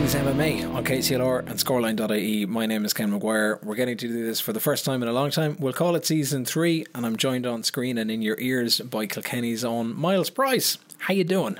things MMA on KCLR and scoreline.ie. My name is Ken McGuire. We're getting to do this for the first time in a long time. We'll call it season three, and I'm joined on screen and in your ears by Kilkenny's own Miles Price. How you doing?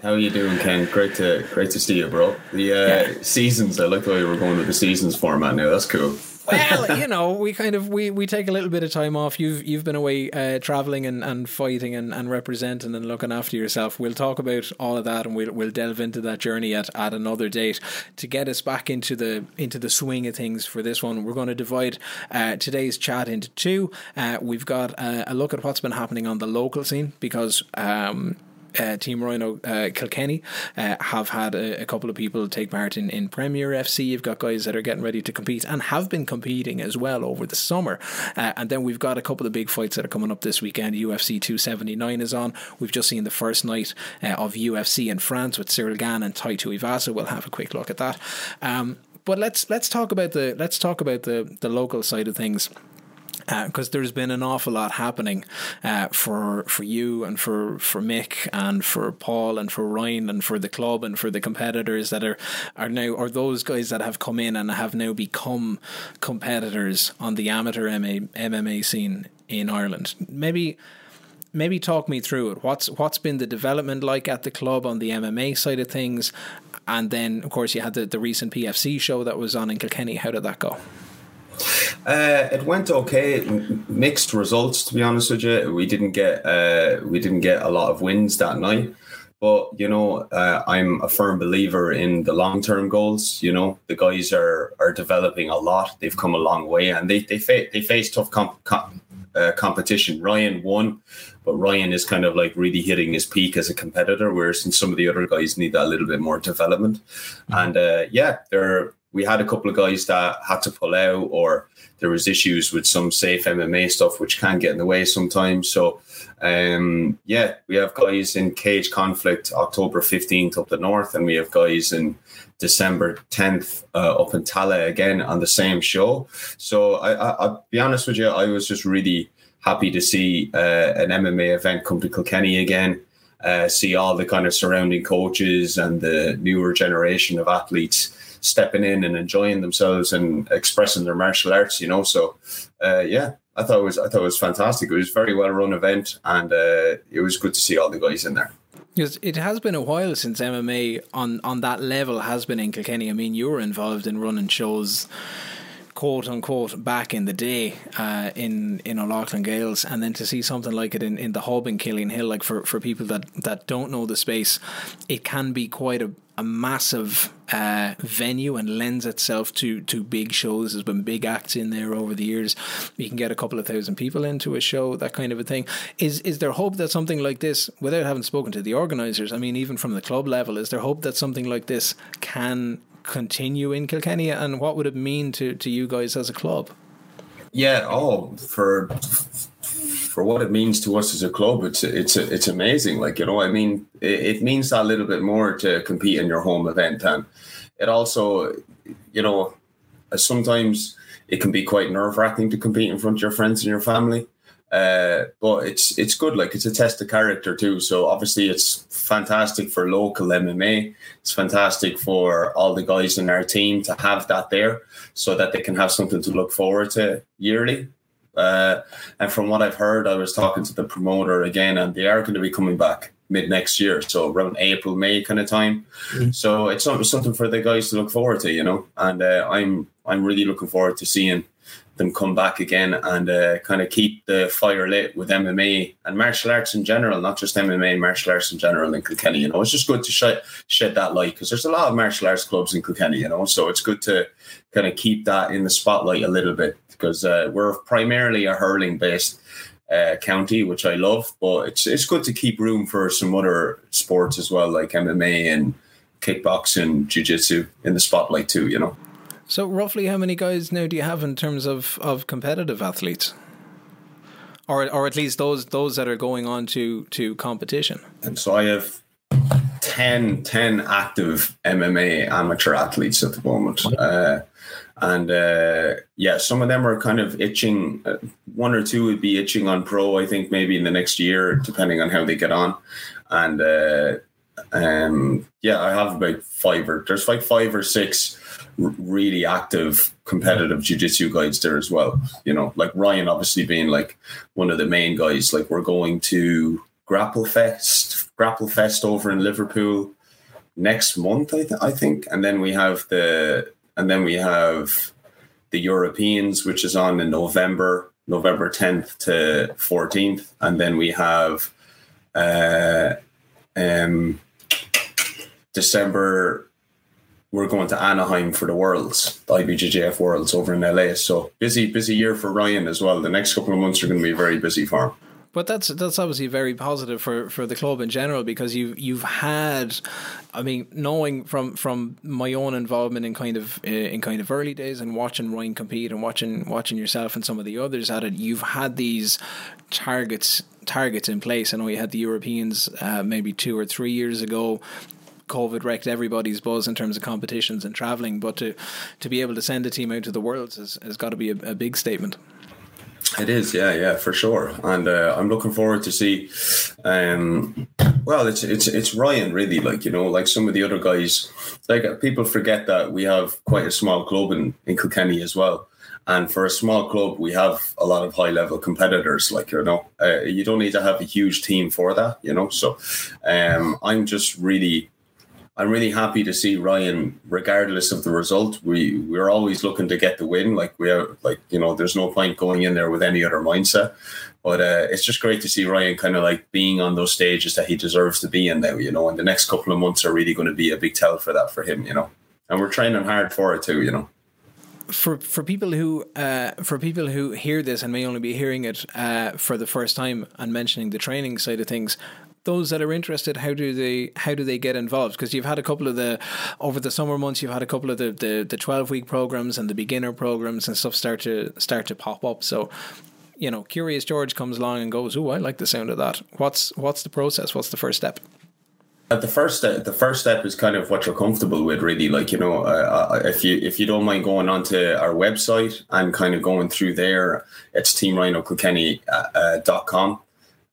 How are you doing, Ken? Great to great to see you, bro. The uh, yeah. seasons. I like the way we're going with the seasons format now. That's cool well, you know, we kind of we, we take a little bit of time off. You've you've been away uh, traveling and, and fighting and, and representing and looking after yourself. We'll talk about all of that and we'll we'll delve into that journey at, at another date to get us back into the into the swing of things for this one. We're going to divide uh, today's chat into two. Uh, we've got a look at what's been happening on the local scene because um, uh, Team Rhino uh, Kilkenny uh, have had a, a, couple of people take part in, in Premier FC. You've got guys that are getting ready to compete and have been competing as well over the summer. Uh, and then we've got a couple of big fights that are coming up this weekend. UFC 279 is on. We've just seen the first night uh, of UFC in France with Ciryl Gane and Tai Tuivasa. We'll have a quick look at that. Um, but let's let's talk about the let's talk about the the local side of things because uh, there's been an awful lot happening uh, for for you and for for Mick and for Paul and for Ryan and for the club and for the competitors that are are now or those guys that have come in and have now become competitors on the amateur MMA, MMA scene in Ireland. Maybe maybe talk me through it. What's what's been the development like at the club on the MMA side of things, and then of course you had the, the recent PFC show that was on in Kilkenny. How did that go? Uh, it went okay. Mixed results, to be honest with you. We didn't get uh, we didn't get a lot of wins that night. But you know, uh, I'm a firm believer in the long term goals. You know, the guys are are developing a lot. They've come a long way, and they they fa- they face tough comp- comp- uh, competition. Ryan won, but Ryan is kind of like really hitting his peak as a competitor, whereas some of the other guys need a little bit more development. Mm-hmm. And uh, yeah, they're we had a couple of guys that had to pull out or there was issues with some safe MMA stuff which can get in the way sometimes. So um, yeah, we have guys in cage conflict October 15th up the north and we have guys in December 10th uh, up in Tallaght again on the same show. So I, I, will be honest with you, I was just really happy to see uh, an MMA event come to Kilkenny again. Uh, see all the kind of surrounding coaches and the newer generation of athletes stepping in and enjoying themselves and expressing their martial arts. You know, so uh, yeah, I thought it was I thought it was fantastic. It was a very well run event, and uh, it was good to see all the guys in there. It has been a while since MMA on on that level has been in Kilkenny. I mean, you were involved in running shows quote unquote back in the day uh, in in O'Loughlin Gaels, and then to see something like it in, in the hub in Cillin Hill, like for, for people that, that don't know the space, it can be quite a, a massive uh, venue and lends itself to to big shows. There's been big acts in there over the years. You can get a couple of thousand people into a show, that kind of a thing. Is is there hope that something like this, without having spoken to the organisers, I mean, even from the club level, is there hope that something like this can continue in Kilkenny, and what would it mean to, to you guys as a club? Yeah, oh, for for what it means to us as a club, it's it's it's amazing. Like you know, I mean, it, it means that little bit more to compete in your home event, and it also, you know, sometimes it can be quite nerve wracking to compete in front of your friends and your family. Uh, but it's it's good. Like it's a test of character too. So obviously it's fantastic for local MMA. It's fantastic for all the guys in our team to have that there, so that they can have something to look forward to yearly. Uh, and from what I've heard, I was talking to the promoter again, and they are going to be coming back mid next year, so around April, May kind of time. Mm-hmm. So it's something for the guys to look forward to, you know. And uh, I'm I'm really looking forward to seeing them come back again and uh, kind of keep the fire lit with MMA and martial arts in general, not just MMA, martial arts in general in Kilkenny. You know, it's just good to shed, shed that light because there's a lot of martial arts clubs in Kilkenny, you know, so it's good to kind of keep that in the spotlight a little bit because uh, we're primarily a hurling based uh, county, which I love, but it's, it's good to keep room for some other sports as well, like MMA and kickboxing, jiu jitsu in the spotlight too, you know. So, roughly, how many guys now do you have in terms of, of competitive athletes, or or at least those those that are going on to to competition? And so I have 10, 10 active MMA amateur athletes at the moment. Uh, and uh, yeah, some of them are kind of itching. Uh, one or two would be itching on pro. I think maybe in the next year, depending on how they get on. And uh, um, yeah, I have about five or there's like five or six really active competitive jiu-jitsu guides there as well. You know like ryan obviously being like one of the main guys like we're going to Grapplefest grapple fest over in liverpool next month i, th- I think. And then we have the and then we have the europeans which is on in november november 10th to 14th and then we have uh um december we're going to Anaheim for the Worlds, the IBJJF Worlds over in LA. So busy, busy year for Ryan as well. The next couple of months are going to be very busy for him. But that's that's obviously very positive for, for the club in general because you've you've had, I mean, knowing from from my own involvement in kind of uh, in kind of early days and watching Ryan compete and watching watching yourself and some of the others at it, you've had these targets targets in place. I know you had the Europeans uh, maybe two or three years ago. COVID wrecked everybody's buzz in terms of competitions and traveling, but to to be able to send a team out to the worlds has, has got to be a, a big statement. It is, yeah, yeah, for sure, and uh, I'm looking forward to see. Um, well, it's it's it's Ryan really, like you know, like some of the other guys. Like uh, people forget that we have quite a small club in in Kilkenny as well, and for a small club, we have a lot of high level competitors. Like you know, uh, you don't need to have a huge team for that, you know. So, um, I'm just really I'm really happy to see Ryan, regardless of the result. We we're always looking to get the win. Like we are, like you know, there's no point going in there with any other mindset. But uh, it's just great to see Ryan kind of like being on those stages that he deserves to be in now. You know, and the next couple of months are really going to be a big tell for that for him. You know, and we're training hard for it too. You know for for people who uh, for people who hear this and may only be hearing it uh, for the first time and mentioning the training side of things, those that are interested, how do they how do they get involved? Because you've had a couple of the over the summer months, you've had a couple of the the, the twelve week programs and the beginner programs and stuff start to start to pop up. So you know, Curious George comes along and goes, "Oh, I like the sound of that." What's what's the process? What's the first step? Uh, the first step, the first step is kind of what you're comfortable with, really. Like you know, uh, uh if you if you don't mind going onto our website and kind of going through there, it's teamrhinokilkenny.com. Uh, uh,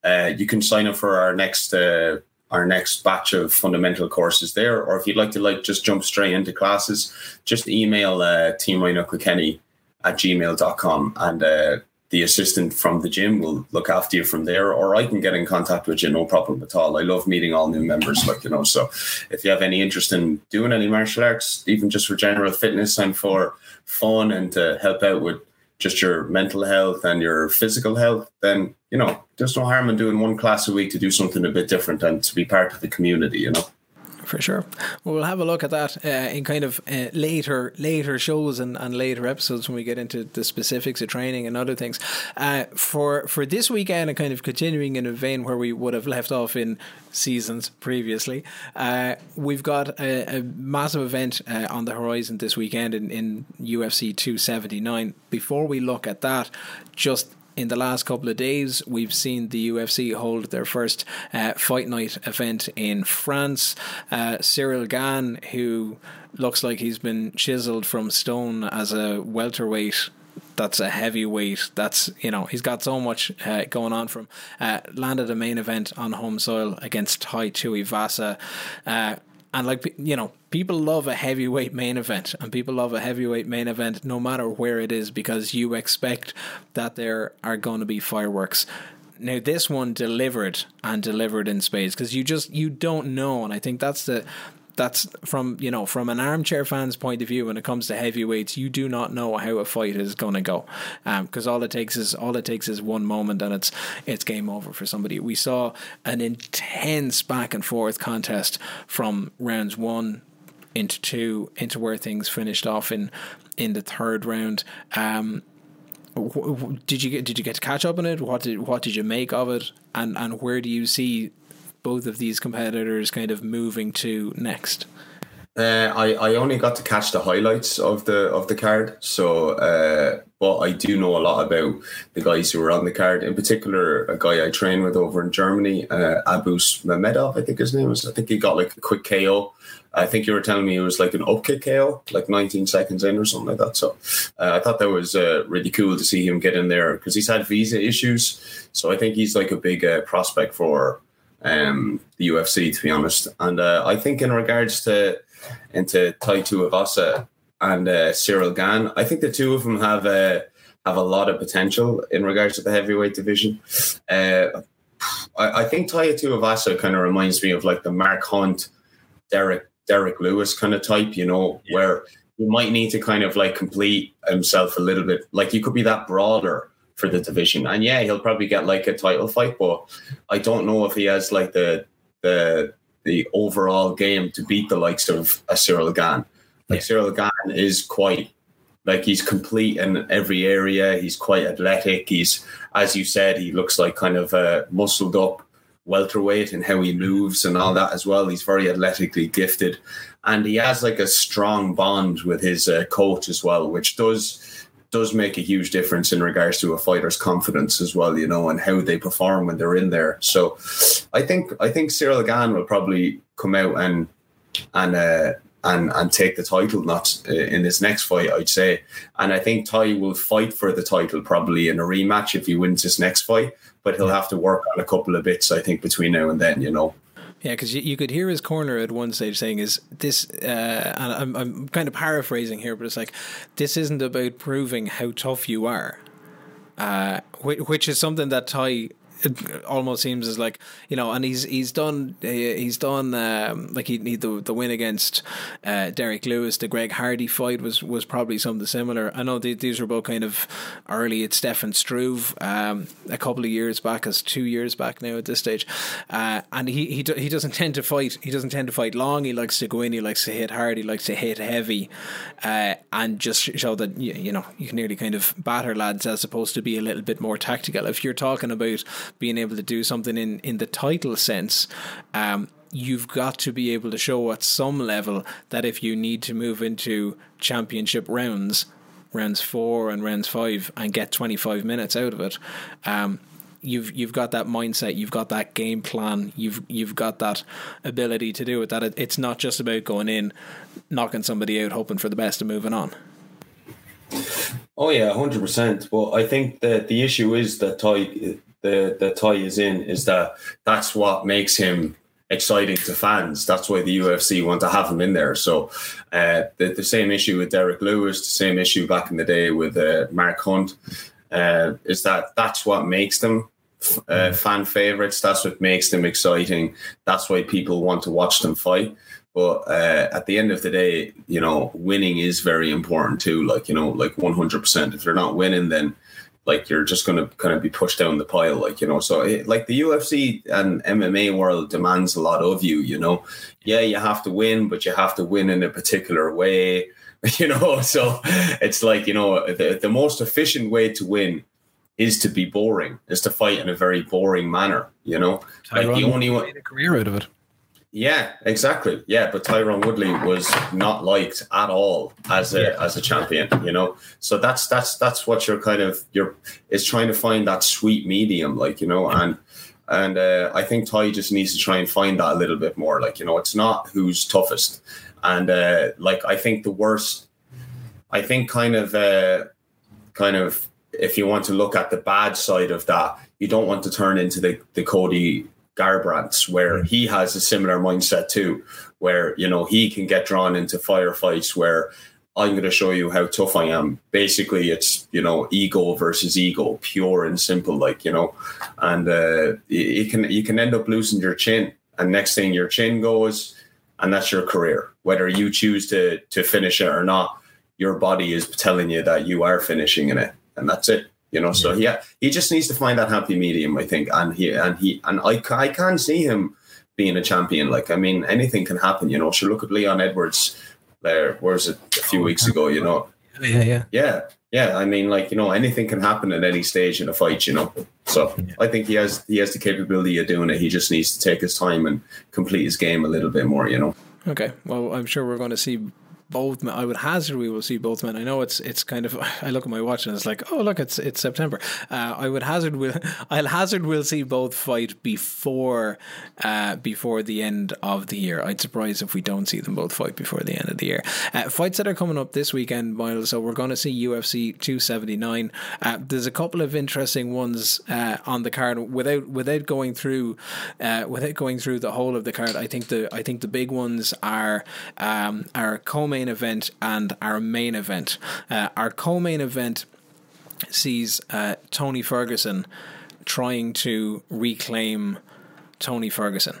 you can sign up for our next uh, our next batch of fundamental courses there. Or if you'd like to like just jump straight into classes, just email uh, Team Rhino Kilkenny at gmail.com and uh, the assistant from the gym will look after you from there. Or I can get in contact with you, no problem at all. I love meeting all new members, like you know. So if you have any interest in doing any martial arts, even just for general fitness and for fun and to help out with just your mental health and your physical health, then you know there's no harm in doing one class a week to do something a bit different and to be part of the community. You know for sure. Well, have a look at that uh, in kind of uh, later later shows and, and later episodes when we get into the specifics of training and other things. Uh, for for this weekend, and kind of continuing in a vein where we would have left off in seasons previously, uh, we've got a, a massive event uh, on the horizon this weekend in, in UFC 279. Before we look at that, just in the last couple of days, we've seen the UFC hold their first uh, fight night event in France. Uh, Ciryl Gane, who looks like he's been chiseled from stone as a welterweight that's a heavyweight. That's you know he's got so much uh, going on from uh, landed a main event on home soil against Tai Tuivasa. Uh, and like you know, people love a heavyweight main event, and people love a heavyweight main event no matter where it is because you expect that there are going to be fireworks. Now this one delivered and delivered in spades because you just you don't know, and I think that's the that's from you know from an armchair fan's point of view when it comes to heavyweights you do not know how a fight is going to go. Because um, all it takes is all it takes is one moment and it's it's game over for somebody. We saw an intense back and forth contest from rounds one into two into where things finished off in in the third round. Um, did you get did you get to catch up on it? What did what did you make of it? And and where do you see both of these competitors kind of moving to next? Uh, I I only got to catch the highlights of the of the card, so uh, but I do know a lot about the guys who were on the card. In particular, a guy I train with over in Germany, uh, Abus Mamedov, I think his name is. I think he got like a quick KO. I think you were telling me it was like an upkick KO, like 19 seconds in or something like that. So uh, I thought that was uh, really cool to see him get in there because he's had visa issues. So I think he's like a big uh, prospect for um, the UFC, to be honest. And uh, I think in regards to into Tai Tuivasa and uh, Ciryl Gane, I think the two of them have a uh, have a lot of potential in regards to the heavyweight division. Uh, I, I, think Tai Tuivasa kind of reminds me of like the Mark Hunt, Derek Derrick Lewis kind of type, you know, yeah. where you might need to kind of like complete himself a little bit. Like he could be that broader for the division. And yeah, he'll probably get like a title fight, but I don't know if he has like the the the overall game to beat the likes of a Ciryl Gane. Like yeah. Ciryl Gane is quite like he's complete in every area. He's quite athletic. He's, as you said, he looks like kind of a muscled up welterweight and how he moves and all that as well. He's very athletically gifted, and he has like a strong bond with his uh, coach as well, which does does make a huge difference in regards to a fighter's confidence as well, you know, and how they perform when they're in there. So, I think I think Ciryl Gane will probably come out and and uh, and and take the title not uh, in this next fight I'd say. And I think Tai will fight for the title probably in a rematch if he wins this next fight but he'll have to work on a couple of bits I think between now and then you know yeah, because you, you, could hear his corner at one stage saying, "Is this?" Uh, and I'm I'm kind of paraphrasing here, but it's like this isn't about proving how tough you are, uh, which, which is something that Tai it almost seems as like you know, and he's he's done he's done um, like he, he the the win against uh, Derrick Lewis, the Greg Hardy fight was was probably something similar. I know these were both kind of early It's Stefan Struve um, a couple of years back, as two years back now at this stage, uh, and he he he doesn't tend to fight. He doesn't tend to fight long. He likes to go in. He likes to hit hard. He likes to hit heavy, uh, and just show that you, you know you can nearly kind of batter lads as opposed to be a little bit more tactical. If you're talking about being able to do something in, in the title sense, um, you've got to be able to show at some level that if you need to move into championship rounds, rounds four and rounds five, and get 25 minutes out of it, um, you've you've got that mindset, you've got that game plan, you've you've got that ability to do it. That it, it's not just about going in, knocking somebody out, hoping for the best, and moving on. Oh yeah, hundred percent. Well, I think that the issue is that Tai the the Tai is in is that that's what makes him exciting to fans. That's why the UFC want to have him in there. So uh, the, the same issue with Derrick Lewis, the same issue back in the day with uh, Mark Hunt, uh, is that that's what makes them uh, fan favorites. That's what makes them exciting. That's why people want to watch them fight. But uh, at the end of the day, you know, winning is very important too. Like you know, like one hundred percent. If they're not winning, then like you're just going to kind of be pushed down the pile like you know? So it, like the UFC and MMA world demands a lot of you you know? Yeah you have to win but you have to win in a particular way you know? So it's like you know the, the most efficient way to win is to be boring is to fight in a very boring manner you know? Like the only one a career out of it yeah, exactly. Yeah, but Tyron Woodley was not liked at all as a yeah. as a champion, you know. So that's that's that's what you're kind of you're is trying to find that sweet medium, like you know, and and uh, I think Tai just needs to try and find that a little bit more. Like you know, it's not who's toughest, and uh, like I think the worst. I think kind of uh, kind of if you want to look at the bad side of that, you don't want to turn into the the Cody Garbrandts, where mm. he has a similar mindset too, where you know he can get drawn into firefights where I'm going to show you how tough I am. Basically, it's you know ego versus ego, pure and simple, like you know, and uh, you can you can end up losing your chin, and next thing your chin goes, and that's your career. Whether you choose to to finish it or not, your body is telling you that you are finishing in it, and that's it. You know, so yeah, he just needs to find that happy medium, I think, and he and he and I I can see him being a champion. Like, I mean, anything can happen. You know, so look at Leon Edwards there. Where's it a few oh, weeks ago? You know, oh, yeah, yeah, yeah, yeah. I mean, like you know, anything can happen at any stage in a fight. You know, so yeah. I think he has he has the capability of doing it. He just needs to take his time and complete his game a little bit more. You know. Okay, well, I'm sure we're going to see both men. I would hazard we will see both men. I know it's it's kind of. I look at my watch and it's like, oh look, it's it's September. Uh, I would hazard will I'll hazard we'll see both fight before uh, before the end of the year. I'd surprise if we don't see them both fight before the end of the year. Uh, fights that are coming up this weekend, Miles. So we're going to see UFC 279. Uh, there's a couple of interesting ones uh, on the card without without going through uh, without going through the whole of the card. I think the I think the big ones are um, our co-main event and our main event. Uh, our co-main event sees uh, Tony Ferguson trying to reclaim Tony Ferguson.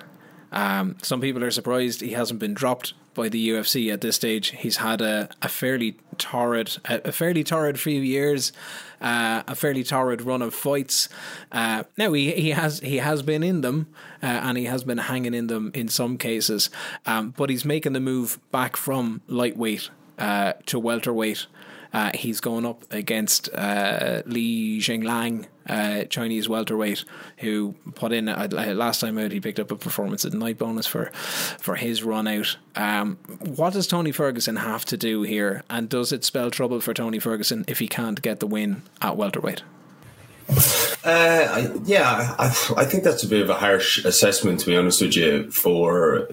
Um, some people are surprised he hasn't been dropped by the UFC at this stage. He's had a, a fairly torrid, a, a fairly torrid few years, uh, a fairly torrid run of fights. Uh, now he, he has he has been in them, uh, and he has been hanging in them in some cases. Um, but he's making the move back from lightweight uh, to welterweight. Uh, he's going up against uh, Li Jingliang, uh, Chinese welterweight, who put in uh, last time out. He picked up a performance at night bonus for for his run out. Um, what does Tony Ferguson have to do here, and does it spell trouble for Tony Ferguson if he can't get the win at welterweight? Uh, yeah, I, I, think that's a bit of a harsh assessment, to be honest with you, for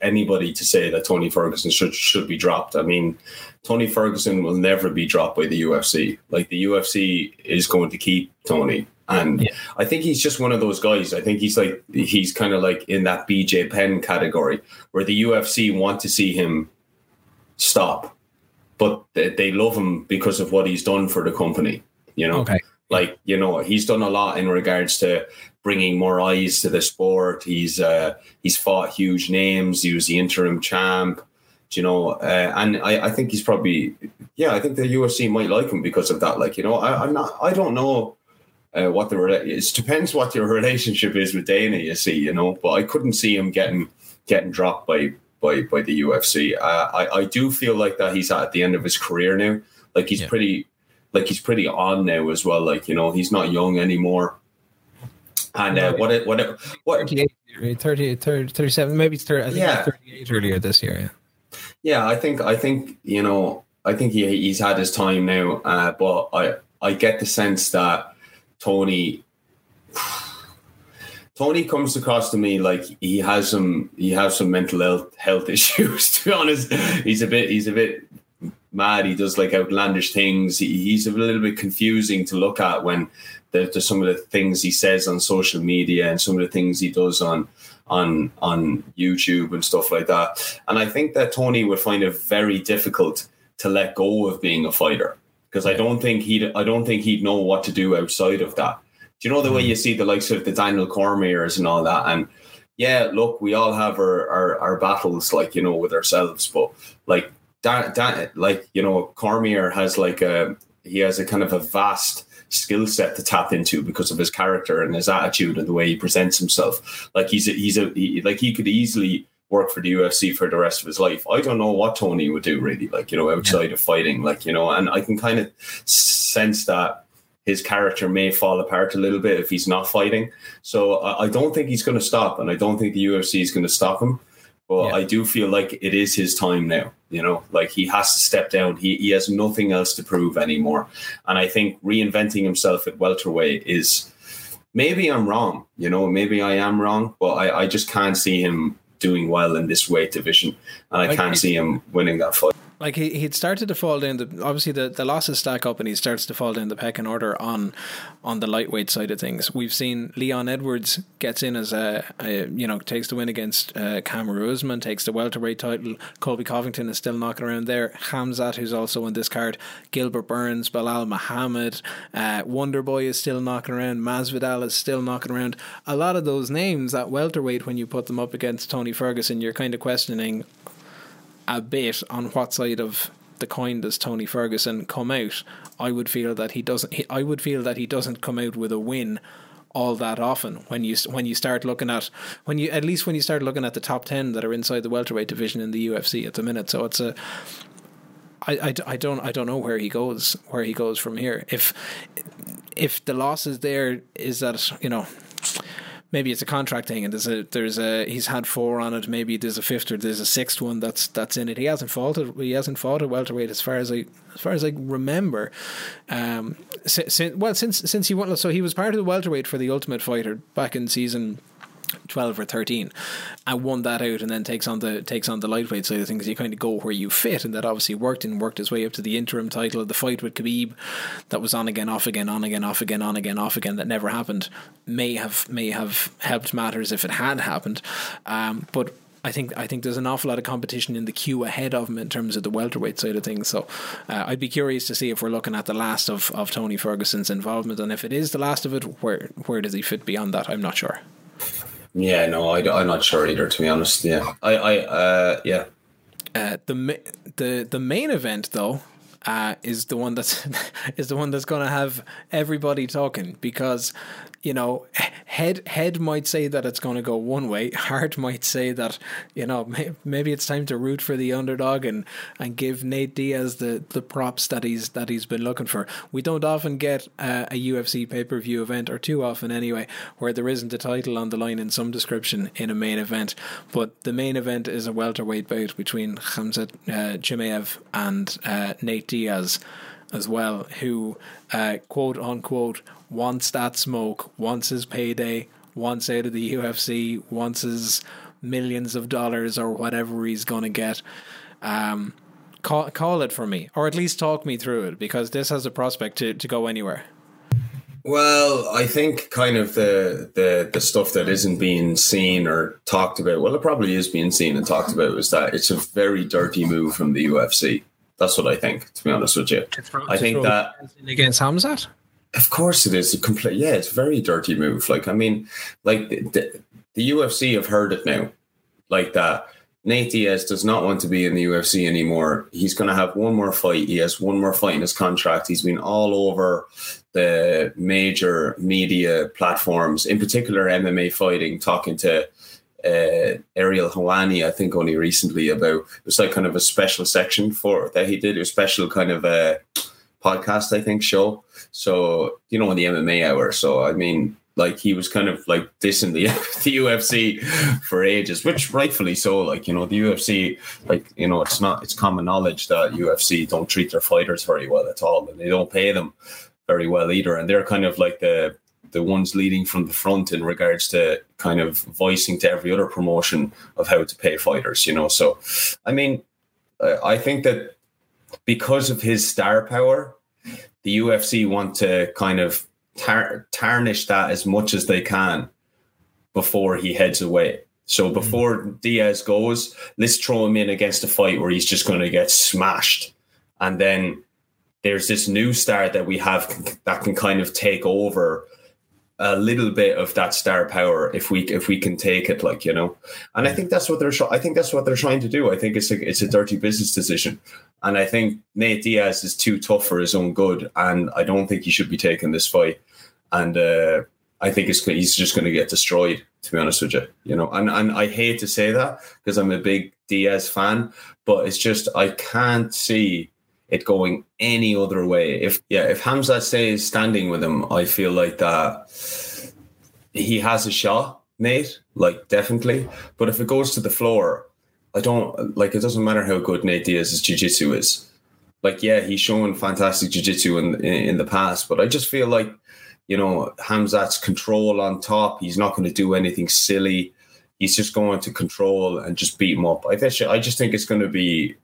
anybody to say that Tony Ferguson should should be dropped. I mean, Tony Ferguson will never be dropped by the UFC. Like the UFC is going to keep Tony. And yeah. I think he's just one of those guys. I think he's like he's kind of like in that BJ Penn category where the UFC want to see him stop, but they, they love him because of what he's done for the company. You know, okay. Like you know he's done a lot in regards to bringing more eyes to the sport. He's uh, he's fought huge names. He was the interim champ you know, uh, and I, I think he's probably, yeah, I think the UFC might like him because of that. Like, you know, I, am not, I don't know uh, what the it depends what your relationship is with Dana. You see, you know, but I couldn't see him getting getting dropped by by by the UFC. Uh, I I do feel like that he's at the end of his career now. Like he's yeah. pretty, like he's pretty on now as well. Like you know, he's not young anymore. And uh, what it, what it, what 38, 30, 30, 37, maybe it's 30, I think yeah. 38 earlier this year. Yeah. Yeah, I think I think you know I think he he's had his time now, uh, but I I get the sense that Tony Tony comes across to me like he has some he has some mental health health issues. To be honest, he's a bit he's a bit mad. He does like outlandish things. He, he's a little bit confusing to look at when there's some of the things he says on social media and some of the things he does on on on YouTube and stuff like that. And I think that Tony would find it very difficult to let go of being a fighter because I don't think he'd I don't think he'd know what to do outside of that. Do you know the way hmm. you see the likes of the Daniel Cormiers and all that? And yeah, look, we all have our, our, our battles, like you know, with ourselves, but like that, that, like you know, Cormier has like a he has a kind of a vast skill set to tap into because of his character and his attitude and the way he presents himself. Like he's a, he's a he, like he could easily work for the UFC for the rest of his life. I don't know what Tony would do really, like you know, outside yeah. of fighting, like you know, and I can kind of sense that his character may fall apart a little bit if he's not fighting. So I, I don't think he's going to stop, and I don't think the UFC is going to stop him. But yeah. I do feel like it is his time now. You know, like he has to step down. He he has nothing else to prove anymore. And I think reinventing himself at welterweight is maybe I'm wrong. You know, maybe I am wrong, but I, I just can't see him doing well in this weight division, and I can't see him winning that fight like he he'd started to fall down the obviously the, the losses stack up and he starts to fall down the pecking order on on the lightweight side of things. We've seen Leon Edwards gets in as a, a you know takes the win against uh, Usman, takes the welterweight title. Colby Covington is still knocking around there. Khamzat, who's also in this card, Gilbert Burns, Belal Muhammad, uh, Wonder Boy is still knocking around. Masvidal is still knocking around. A lot of those names at welterweight, when you put them up against Tony Ferguson, you're kind of questioning a bit on what side of the coin does Tony Ferguson come out, I would feel that he doesn't. He, I would feel that he doesn't come out with a win all that often. When you when you start looking at when you at least when you start looking at the top ten that are inside the welterweight division in the UFC at the minute. So it's a. I, I, I don't I don't know where he goes where he goes from here. If if the loss is there, is that you know maybe it's a contract thing, and there's a there's a he's had four on it. Maybe there's a fifth or there's a sixth one that's that's in it. He hasn't fought it. He hasn't fought a welterweight as far as I as far as I remember. Um, since, well, since since he won, so he was part of the welterweight for the Ultimate Fighter back in season 12 or 13 and won that out and then takes on the takes on the lightweight side of things you kind of go where you fit and that obviously worked and worked his way up to the interim title the fight with Khabib that was on again off again on again off again on again off again that never happened may have may have helped matters if it had happened um, but I think I think there's an awful lot of competition in the queue ahead of him in terms of the welterweight side of things. So uh, I'd be curious to see if we're looking at the last of, of Tony Ferguson's involvement, and if it is the last of it, where where does he fit beyond that? I'm not sure. Yeah, no, I, am not sure either. To be honest, yeah, I, I, uh, yeah. Uh, the the the main event though uh, is the one that's is the one that's going to have everybody talking because you know head head might say that it's going to go one way heart might say that you know maybe it's time to root for the underdog and and give Nate Diaz the the props that he's that he's been looking for. We don't often get a, a UFC pay-per-view event or too often anyway where there isn't a title on the line in some description in a main event. But the main event is a welterweight bout between Khamzat uh, Chimaev and uh, Nate Diaz as well, who uh, quote unquote wants that smoke, wants his payday, wants out of the UFC, wants his millions of dollars or whatever he's going to get. Um, call, call it for me, or at least talk me through it, because this has a prospect to, to go anywhere. Well, I think kind of the, the the stuff that isn't being seen or talked about. Well, it probably is being seen and talked about. Is that it's a very dirty move from the UFC. That's what I think. To be honest with you, I think that against Khamzat. Of course, it is a complete. Yeah, it's a very dirty move. Like I mean, like the, the, the UFC have heard it now, like that. Nate Diaz does not want to be in the UFC anymore. He's going to have one more fight. He has one more fight in his contract. He's been all over the major media platforms, in particular MMA fighting, talking to uh, Ariel Helwani, I think only recently about it was like kind of a special section for that he did a special kind of a podcast, I think, show. So you know, in the MMA hour. So I mean, like he was kind of like dissing the the UFC for ages, which rightfully so. Like you know, the UFC, like you know, it's not it's common knowledge that UFC don't treat their fighters very well at all, and they don't pay them very well either. And they're kind of like the the ones leading from the front in regards to kind of voicing to every other promotion of how to pay fighters, you know. So, I mean, I think that because of his star power, the UFC want to kind of tar- tarnish that as much as they can before he heads away. So mm. before mm. Diaz goes, let's throw him in against a fight where he's just going to get smashed. And then there's this new star that we have that can kind of take over a little bit of that star power if we if we can take it like you know? And i think that's what they're i think that's what they're trying to do. I think it's a it's a dirty business decision. And i think nate diaz is too tough for his own good and i don't think he should be taking this fight. And uh, i think it's he's just going to get destroyed to be honest with you you know? And and i hate to say that because i'm a big diaz fan but it's just i can't see it going any other way. If yeah, if Hamza stays standing with him, I feel like that he has a shot, Nate. Like definitely. But if it goes to the floor, I don't like. It doesn't matter how good Nate Diaz's jiu-jitsu is. Like yeah, he's shown fantastic jiu-jitsu in, in in the past, but I just feel like you know Khamzat's control on top. He's not going to do anything silly. He's just going to control and just beat him up. I I just think it's going to be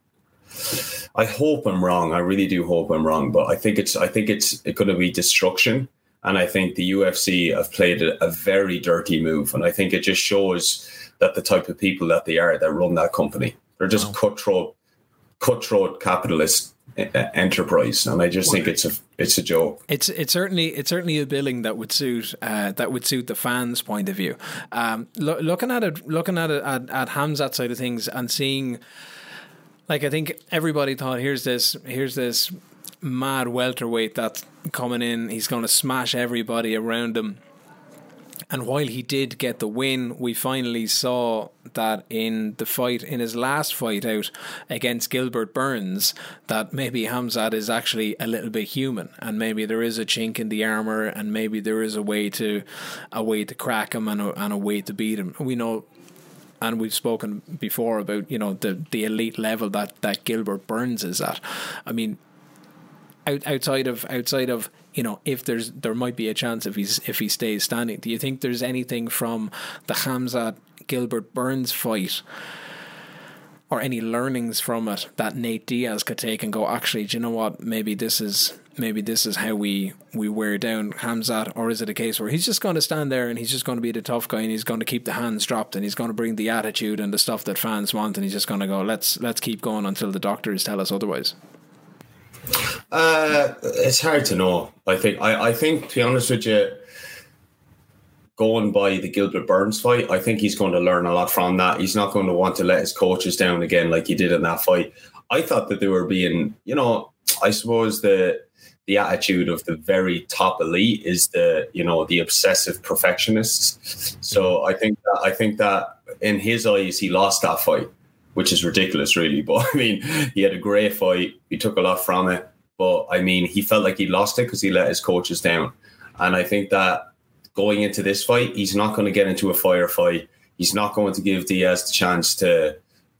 I hope I'm wrong. I really do hope I'm wrong, but I think it's I think it's going to be destruction, and I think the UFC have played a, a very dirty move, and I think it just shows that the type of people that they are that run that company they're just wow. cutthroat, cutthroat capitalist enterprise, and I just think it's a it's a joke. It's it's certainly it's certainly a billing that would suit uh, that would suit the fans' point of view. Um, lo- looking at it, looking at it at, at Khamzat side of things, and seeing like I think everybody thought here's this here's this mad welterweight that's coming in. He's going to smash everybody around him. And while he did get the win, we finally saw that in the fight, in his last fight out against Gilbert Burns, that maybe Khamzat is actually a little bit human, and maybe there is a chink in the armor, and maybe there is a way to a way to crack him and a, and a way to beat him. We know and we've spoken before about you know the the elite level that that Gilbert Burns is at. I mean, out, outside of outside of you know if there's there might be a chance if he's if he stays standing. Do you think there's anything from the Khamzat Gilbert Burns fight? Or any learnings from it that Nate Diaz could take and go, actually, do you know what? Maybe this is maybe this is how we we wear down Khamzat, or is it a case where he's just going to stand there and he's just going to be the tough guy and he's going to keep the hands dropped and he's going to bring the attitude and the stuff that fans want and he's just going to go, let's let's keep going until the doctors tell us otherwise. Uh, it's hard to know. I think. I, I think to be honest with you, going by the Gilbert Burns fight, I think he's going to learn a lot from that. He's not going to want to let his coaches down again like he did in that fight. I thought that they were being, you know, I suppose the the attitude of the very top elite is the you know the obsessive perfectionists. So I think that, I think that in his eyes he lost that fight which is ridiculous, really. But I mean, he had a great fight. He took a lot from it. But I mean, he felt like he lost it because he let his coaches down. And I think that going into this fight, he's not going to get into a firefight. He's not going to give Diaz the chance to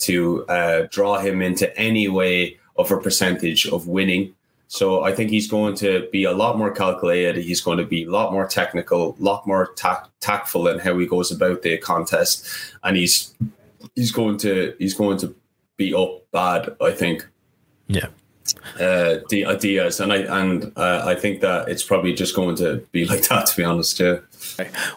to uh, draw him into any way of a percentage of winning. So I think he's going to be a lot more calculated. He's going to be a lot more technical, a lot more tact- tactful in how he goes about the contest, and he's he's going to he's going to be up bad. I think. Yeah. Uh, Diaz, and I and uh, I think that it's probably just going to be like that. To be honest, yeah.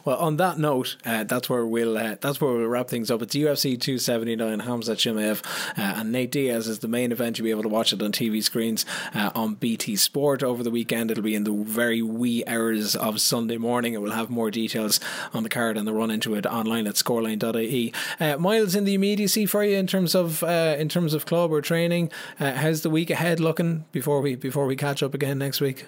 Well, on that note, uh, that's where we'll uh, that's where we'll wrap things up. It's UFC 279. Khamzat Chimaev uh, and Nate Diaz is the main event. You'll be able to watch it on TV screens uh, on BT Sport over the weekend. It'll be in the very wee hours of Sunday morning. It will have more details on the card and the run into it online at scoreline.ie. Uh, Miles, in the immediacy for you in terms of uh, in terms of club or training, how's the week ahead looking before we before we catch up again next week?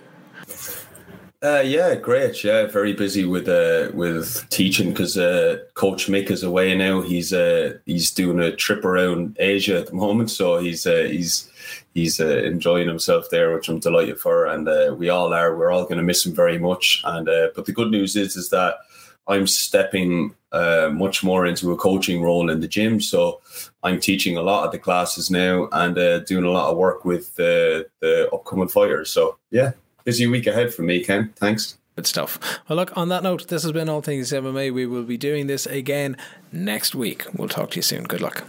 Uh, yeah, great. Yeah, very busy with uh, with teaching because uh, Coach Mick is away now. He's uh, he's doing a trip around Asia at the moment, so he's uh, he's he's uh, enjoying himself there, which I'm delighted for, and uh, we all are. We're all going to miss him very much. And uh, but the good news is is that I'm stepping uh, much more into a coaching role in the gym, so I'm teaching a lot of the classes now and uh, doing a lot of work with the the upcoming fighters. So yeah, busy week ahead for me, Ken. Thanks. Good stuff. Well, look, on that note, this has been All Things MMA. We will be doing this again next week. We'll talk to you soon. Good luck.